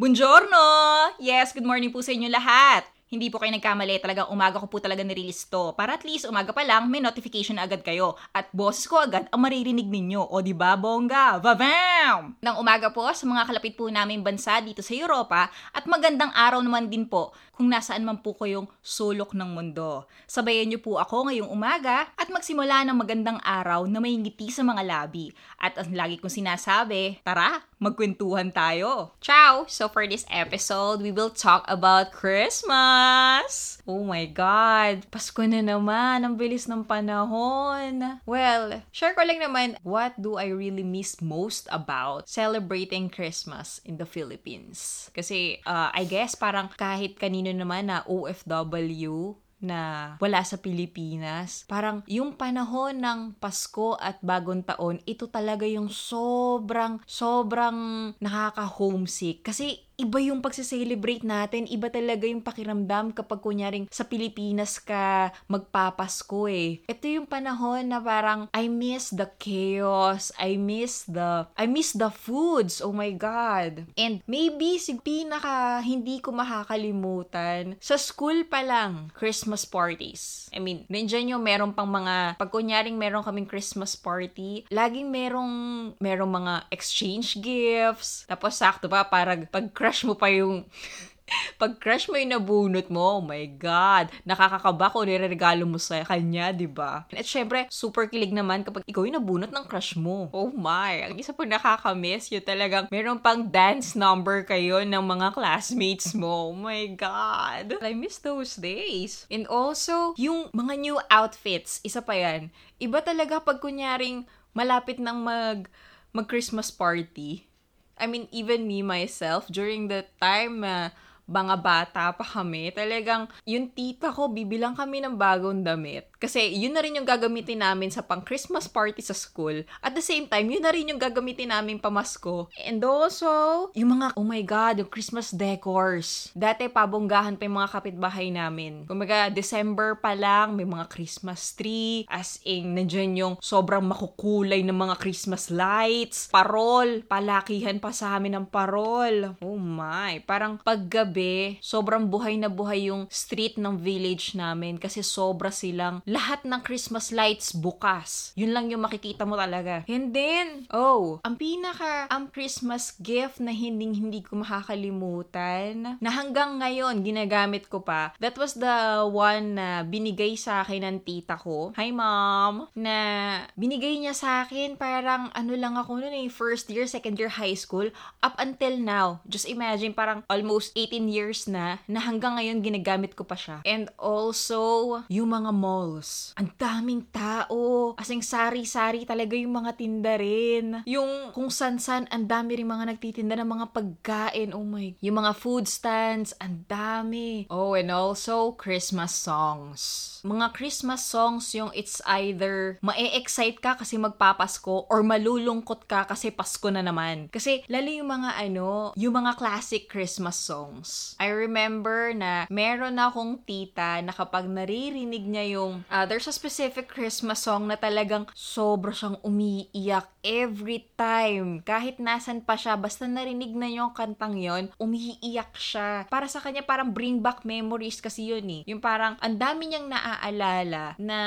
Buongiorno! Yes, good morning po sa inyo lahat. Hindi po kayo nagkamali, talagang umaga ko po talaga nirelease to. Para at least umaga pa lang, may notification na agad kayo. At boses ko agad ang maririnig ninyo. O di ba bongga? Vavam! Nang umaga po sa mga kalapit po namin bansa dito sa Europa at magandang araw naman din po kung nasaan man po kayong sulok ng mundo. Sabayan niyo po ako ngayong umaga at magsimula ng magandang araw na may ngiti sa mga labi. At ang lagi kong sinasabi, tara, magkwentuhan tayo. Ciao! So for this episode, we will talk about Christmas! Oh my God! Pasko na naman! Ang bilis ng panahon! Well, share ko lang naman, what do I really miss most about celebrating Christmas in the Philippines? Kasi, uh, I guess parang kahit kanino naman na OFW, na wala sa Pilipinas. Parang yung panahon ng Pasko at Bagong Taon, ito talaga yung sobrang, sobrang nakaka-homesick. Kasi iba yung pagse-celebrate natin, iba talaga yung pakiramdam kapag kunyaring sa Pilipinas ka magpapasko eh. Ito yung panahon na parang I miss the chaos, I miss the I miss the foods. Oh my god. And maybe si pinaka hindi ko makakalimutan sa school pa lang Christmas parties. I mean, nandiyan yung meron pang mga pag kunyaring meron kaming Christmas party, laging merong merong mga exchange gifts. Tapos sakto pa parang pag crush mo pa yung pag crush mo yung nabunot mo, oh my God, nakakakaba kung niregalo mo sa kanya, di ba? At syempre, super kilig naman kapag ikaw yung nabunot ng crush mo. Oh my, ang isa po nakakamiss, yung talagang meron pang dance number kayo ng mga classmates mo. Oh my God. I miss those days. And also, yung mga new outfits, isa pa yan. Iba talaga pag kunyaring malapit ng mag mag-Christmas party I mean, even me myself, during the time na uh, mga bata pa kami, talagang yung tita ko, bibilang kami ng bagong damit. Kasi yun na rin yung gagamitin namin sa pang Christmas party sa school. At the same time, yun na rin yung gagamitin namin pamasko. And also, yung mga, oh my God, yung Christmas decors. Dati pabonggahan pa yung mga kapitbahay namin. Kumaga, December pa lang, may mga Christmas tree. As in, nandyan yung sobrang makukulay ng mga Christmas lights. Parol. Palakihan pa sa amin ng parol. Oh my. Parang paggabi, gabi, sobrang buhay na buhay yung street ng village namin kasi sobra silang lahat ng Christmas lights bukas. Yun lang yung makikita mo talaga. And then, oh, ang pinaka ang Christmas gift na hindi hindi ko makakalimutan na hanggang ngayon ginagamit ko pa. That was the one na binigay sa akin ng tita ko. Hi mom! Na binigay niya sa akin parang ano lang ako noon eh, first year, second year high school up until now. Just imagine parang almost 18 years na, na hanggang ngayon ginagamit ko pa siya. And also, yung mga malls. Ang daming tao. Asing sari-sari talaga yung mga tinda rin. Yung kung san-san, ang dami rin mga nagtitinda ng mga pagkain. Oh my. Yung mga food stands, ang dami. Oh, and also, Christmas songs. Mga Christmas songs yung it's either ma-excite ka kasi magpapasko or malulungkot ka kasi Pasko na naman. Kasi lalo yung mga ano, yung mga classic Christmas songs. I remember na meron akong tita na kapag naririnig niya yung, uh, there's a specific Christmas song na talagang sobra siyang umiiyak every time. Kahit nasan pa siya, basta narinig na yung kantang yon umiiyak siya. Para sa kanya, parang bring back memories kasi yun eh. Yung parang, ang dami niyang naaalala na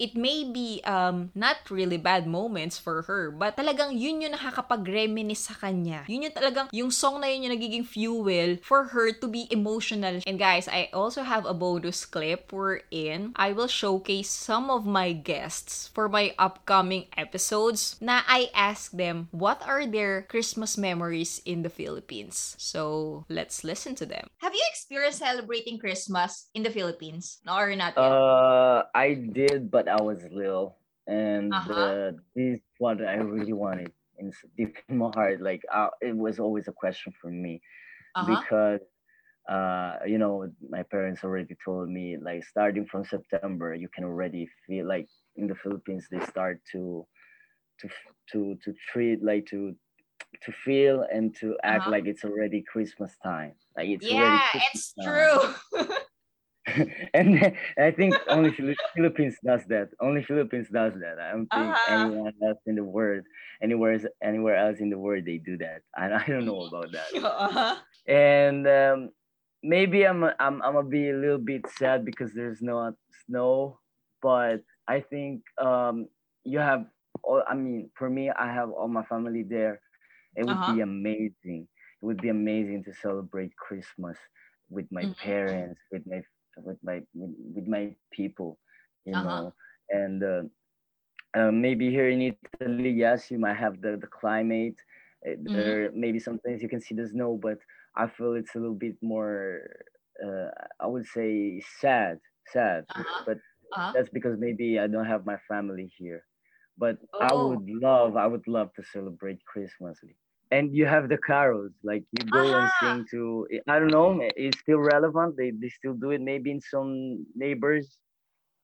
it may be um, not really bad moments for her, but talagang yun yung nakakapag-reminisce sa kanya. Yun yung talagang, yung song na yun yung nagiging fuel for her to be emotional. And guys, I also have a bonus clip wherein I will showcase some of my guests for my upcoming episodes na I ask them what are their Christmas memories in the Philippines. So, let's listen to them. Have you experienced celebrating Christmas in the Philippines? No, or not yet? Uh, I did, but I was little. And uh-huh. uh, this is what I really wanted in deep in my heart. Like, uh, it was always a question for me uh-huh. because uh, you know, my parents already told me like starting from September, you can already feel like in the Philippines they start to to to to treat like to to feel and to act uh-huh. like it's already Christmas time. Like it's yeah, it's time. true. and I think only Philippines does that. Only Philippines does that. I don't think uh-huh. anyone else in the world, anywhere anywhere else in the world, they do that. And I don't know about that. Uh-huh. and um, maybe I'm I'm I'm gonna be a little bit sad because there's no snow, but I think um, you have. All, I mean, for me, I have all my family there. It would uh-huh. be amazing. It would be amazing to celebrate Christmas with my mm-hmm. parents, with my with my with, with my people, you uh-huh. know, and uh, uh, maybe here in Italy, yes, you might have the the climate. Mm-hmm. There maybe sometimes you can see the snow, but I feel it's a little bit more. Uh, I would say sad, sad, uh-huh. but uh-huh. that's because maybe I don't have my family here. But oh. I would love, I would love to celebrate Christmas. And you have the carols, like you go uh-huh. and sing to. I don't know, it's still relevant. They they still do it. Maybe in some neighbors,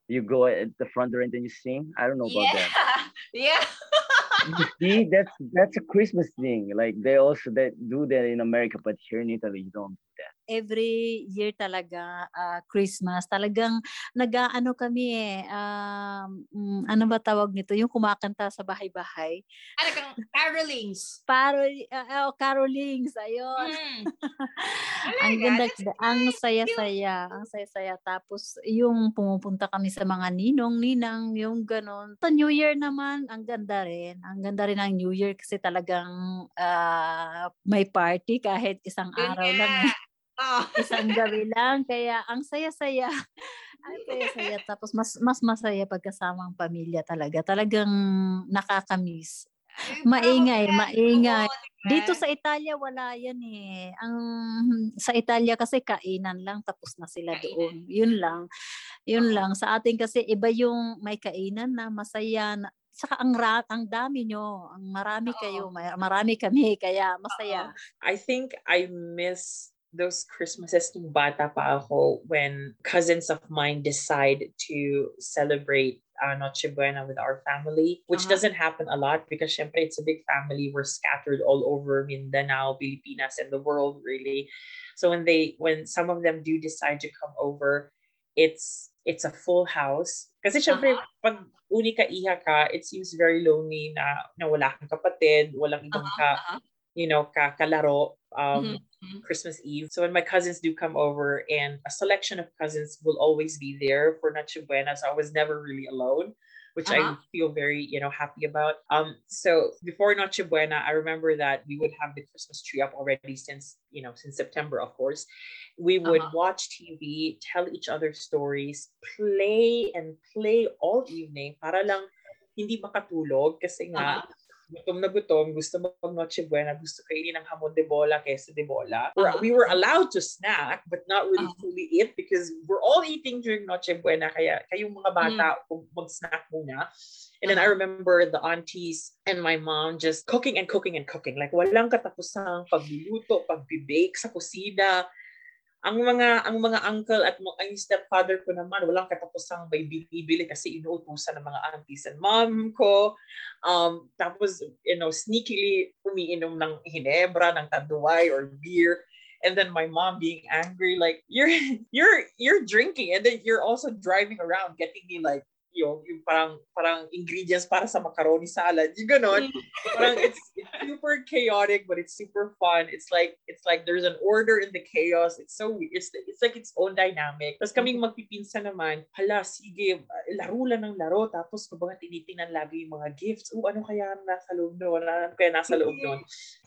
you go at the front door and then you sing. I don't know about yeah. that. Yeah. see, that's that's a Christmas thing. Like they also that do that in America, but here in Italy, you don't. Every year talaga uh, Christmas. Talagang nag-aano kami eh um, ano ba tawag nito? Yung kumakanta sa bahay-bahay. Ano kang carolings. Parol uh, oh, carolings. Ayun. Mm. ang ganda ang saya-saya ang saya-saya. Tapos yung pumupunta kami sa mga ninong ninang yung ganon. Sa New Year naman ang ganda rin. Ang ganda rin ang New Year kasi talagang uh, may party kahit isang araw lang. eh. Oh. Isang gabi lang. Kaya ang saya-saya. Ang saya-saya. Tapos mas, mas masaya pagkasama ang pamilya talaga. Talagang nakakamiss. Maingay, maingay. Dito sa Italia wala yan eh. Ang sa Italia kasi kainan lang tapos na sila doon. Yun lang. Yun lang. Sa atin kasi iba yung may kainan na masaya na saka ang ra- ang dami nyo, ang marami kayo, marami kami kaya masaya. I think I miss those Christmases nung bata pa ako when cousins of mine decide to celebrate uh, Noche Buena with our family, which uh-huh. doesn't happen a lot because syempre it's a big family. We're scattered all over Mindanao, Pilipinas, and the world really. So when they when some of them do decide to come over, it's it's a full house. Kasi syempre, uh-huh. pag uni ka iha ka, it seems very lonely na, na wala kang kapatid, walang ibang uh-huh. ka. You know, ka, kalaro um, mm-hmm. Christmas Eve. So when my cousins do come over, and a selection of cousins will always be there for Noche Buena, so I was never really alone, which uh-huh. I feel very you know happy about. Um, so before Noche Buena, I remember that we would have the Christmas tree up already since you know since September, of course. We would uh-huh. watch TV, tell each other stories, play and play all evening para lang hindi makatulog kasi nga uh-huh gutom na gutom, gusto mag Noche Buena, gusto kainin ng hamon de bola, queso de bola. Uh-huh. We were allowed to snack, but not really uh-huh. fully eat because we're all eating during Noche Buena. Kaya kayong mga bata, mm. mag-snack muna. And then I uh-huh. remember the aunties and my mom just cooking and cooking and cooking. Like walang katapusang pagluluto, pagbibake sa kusina. Ang mga ang mga uncle at ang stepfather ko naman walang katapusang may binibili kasi inuutusan ng mga aunties and mom ko. Um, tapos, you know, sneakily umiinom ng hinebra, ng tanduay or beer. And then my mom being angry, like, you're you're you're drinking and then you're also driving around getting me like yung, yung parang, parang ingredients para sa macaroni salad. Yung ganon. parang it's, it's super chaotic, but it's super fun. It's like, it's like there's an order in the chaos. It's so weird. It's, it's like its own dynamic. Tapos kaming magpipinsa naman, hala, sige, laro lang ng laro. Tapos kumbaga tinitingnan lagi yung mga gifts. Oh, ano kaya nasa loob noon? Ano kaya nasa loob noon?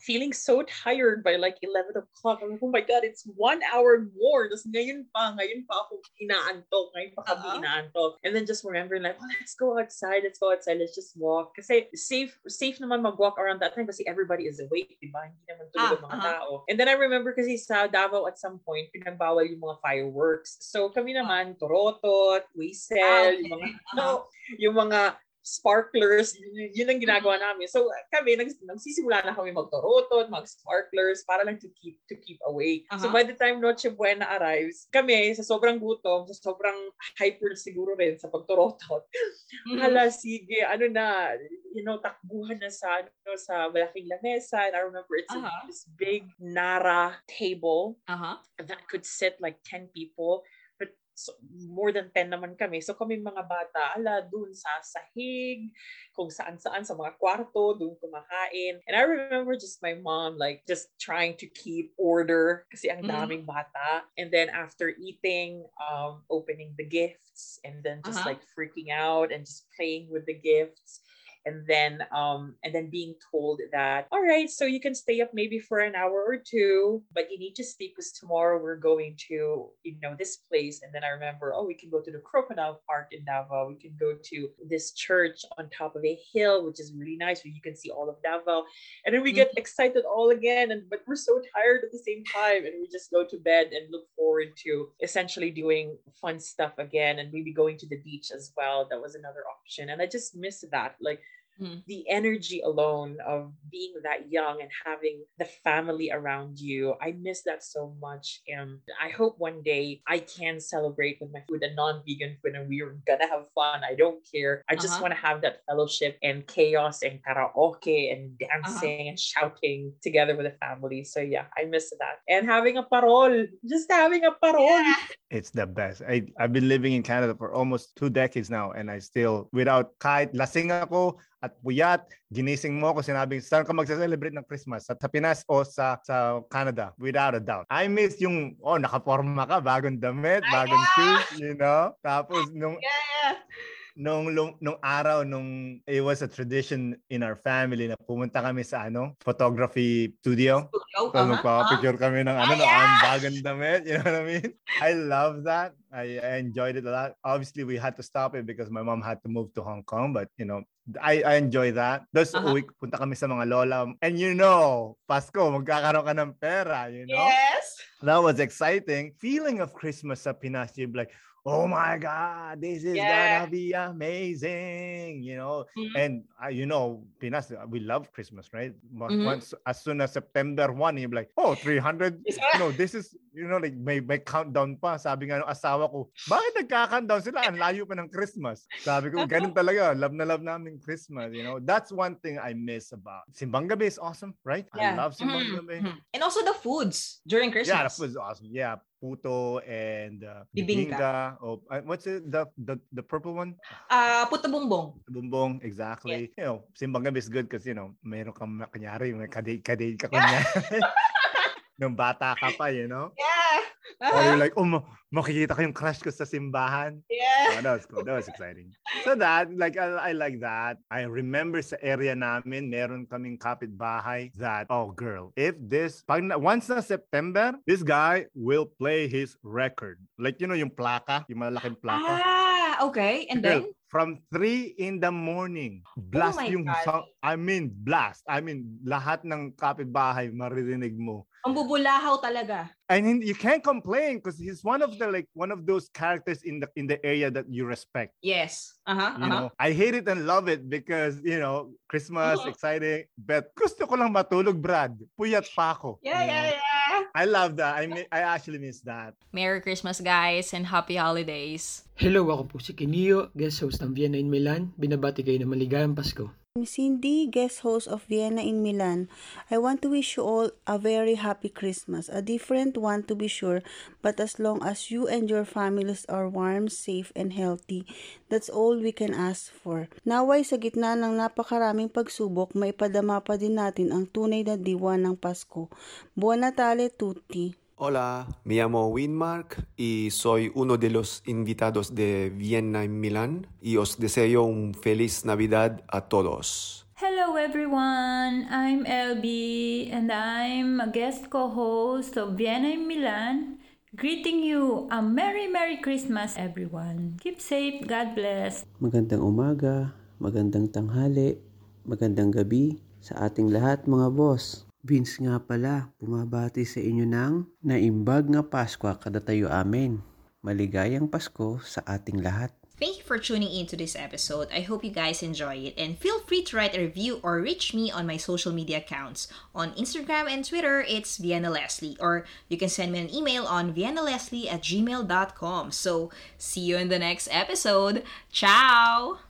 Feeling so tired by like 11 o'clock. I'm like, oh my God, it's one hour more. Tapos ngayon pa, ngayon pa ako inaantok. Ngayon pa kami uh-huh. inaantok. And then just remember we're like, well, let's go outside, let's go outside, let's just walk. Kasi safe, safe naman mag-walk around that time kasi everybody is awake, di ba? Hindi naman tulog ah, mga uh-huh. tao. And then I remember kasi sa Davao at some point, pinagbawal yung mga fireworks. So kami naman, torotot, whistle, ah, okay. yung mga, uh-huh. yung mga sparklers, yun ang ginagawa namin. So kami, nags, nagsisimula na kami magtorotot, mag-sparklers para lang to keep to keep awake. Uh-huh. So by the time Noche Buena arrives, kami sa sobrang gutom, sa sobrang hyper siguro rin sa pagtorotot. Mm-hmm. Hala, sige, ano na, you know, takbuhan na sa, ano, sa malaking lamesa. And I remember it's uh-huh. a, this big Nara table uh-huh. that could sit like 10 people So, more than 10 naman kami. So kami mga bata, ala, dun sa sahig, kung saan-saan sa mga kwarto, dun kumakain. And I remember just my mom like just trying to keep order kasi ang mm-hmm. daming bata. And then after eating, um, opening the gifts and then just uh-huh. like freaking out and just playing with the gifts and then um and then being told that all right so you can stay up maybe for an hour or two but you need to sleep because tomorrow we're going to you know this place. And then i remember oh we can go to the crocodile park in davao. We can go to this church on top of a hill which is really nice where you can see all of davao. And then we get mm-hmm. excited all again and but we're so tired at the same time and we just go to bed and look forward to essentially doing fun stuff again and maybe going to the beach as well. That was another option and i just miss that like Mm. The energy alone of being that young and having the family around you, I miss that so much. And I hope one day I can celebrate with my food, a non vegan food, and we're gonna have fun. I don't care. I just uh-huh. want to have that fellowship and chaos and karaoke and uh-huh. dancing uh-huh. and shouting together with the family. So, yeah, I miss that. And having a parol, just having a parol. Yeah. It's the best. I, I've been living in Canada for almost two decades now, and I still, without kahit lasing ako, at puyat, ginising mo ako sinabing saan ka magse-celebrate ng Christmas sa Pinas o sa sa Canada without a doubt. I miss yung oh nakaporma ka, bagong damit, bagong shoes, you know? Tapos nung yeah nung, nung araw nung it was a tradition in our family na pumunta kami sa ano photography studio. studio? So uh-huh. magpapicture uh-huh. kami ng ano, yeah. bagong damit. You know what I mean? I love that. I, I enjoyed it a lot. Obviously, we had to stop it because my mom had to move to Hong Kong. But, you know, I, I enjoy that. Tapos uh-huh. uwi, punta kami sa mga lola. And you know, Pasko, magkakaroon ka ng pera, you know? Yes! That was exciting. Feeling of Christmas sa Pinas, you'd be like, oh my god this is yeah. gonna be amazing you know mm-hmm. and uh, you know pinas uh, we love christmas right mm-hmm. once as soon as september 1 you're like oh 300 you know this is you know like may, may countdown pa sabi nga ng asawa ko bakit nagka-countdown sila ang layo pa ng christmas sabi ko ganun talaga love na love namin christmas you know that's one thing i miss about simbang gabi is awesome right yeah. i love simbang mm-hmm. gabi mm-hmm. and also the foods during christmas yeah the food is awesome yeah puto and uh, bibingka. Oh, uh, what's it? The the the purple one? Uh, puto bumbong. Bumbong, exactly. Yeah. You know, simbang gabi is good because you know, meron kang kanyari, may kadate kadate ka kunyari. Nung bata ka pa, you know? Yeah. Or you're like, oh, makikita ko yung crush ko sa simbahan. Yeah. Oh, that was cool. That was exciting. So that, like, I, I like that. I remember sa area namin, meron kaming kapitbahay that, oh, girl, if this, pag na, once na September, this guy will play his record. Like, you know, yung plaka, yung malaking plaka. Ah, okay. And girl, then? From 3 in the morning. Blast oh yung song. I mean, blast. I mean, lahat ng kapitbahay maririnig mo. Ang bubulahaw talaga. And you can't complain because he's one of the like one of those characters in the in the area that you respect. Yes. Uh-huh. You uh-huh. know, I hate it and love it because, you know, Christmas uh-huh. exciting, but gusto ko lang matulog, Brad. Puyat pa ako. Yeah, yeah, yeah. I love that. I I actually miss that. Merry Christmas, guys, and happy holidays. Hello, ako po si Kinio, guest host ng Vienna in Milan. Binabati kayo ng maligayang Pasko. Cindy, guest host of Vienna in Milan. I want to wish you all a very happy Christmas. A different one to be sure, but as long as you and your families are warm, safe, and healthy, that's all we can ask for. Naway sa gitna ng napakaraming pagsubok, may padama pa din natin ang tunay na diwa ng Pasko. Buon Natale tutti! Hola, me llamo Winmark y soy uno de los invitados de Vienna en Milán y os deseo un feliz Navidad a todos. Hello everyone, I'm LB and I'm a guest co-host of Vienna in Milan. Greeting you a Merry Merry Christmas everyone. Keep safe, God bless. Magandang umaga, magandang tanghali, magandang gabi sa ating lahat mga boss. Vince nga pala, bumabati sa inyo ng naimbag nga Pasko kada tayo amin. Maligayang Pasko sa ating lahat. Thank you for tuning in to this episode. I hope you guys enjoy it and feel free to write a review or reach me on my social media accounts. On Instagram and Twitter, it's Vienna Leslie or you can send me an email on viennaleslie at gmail.com. So see you in the next episode. Ciao!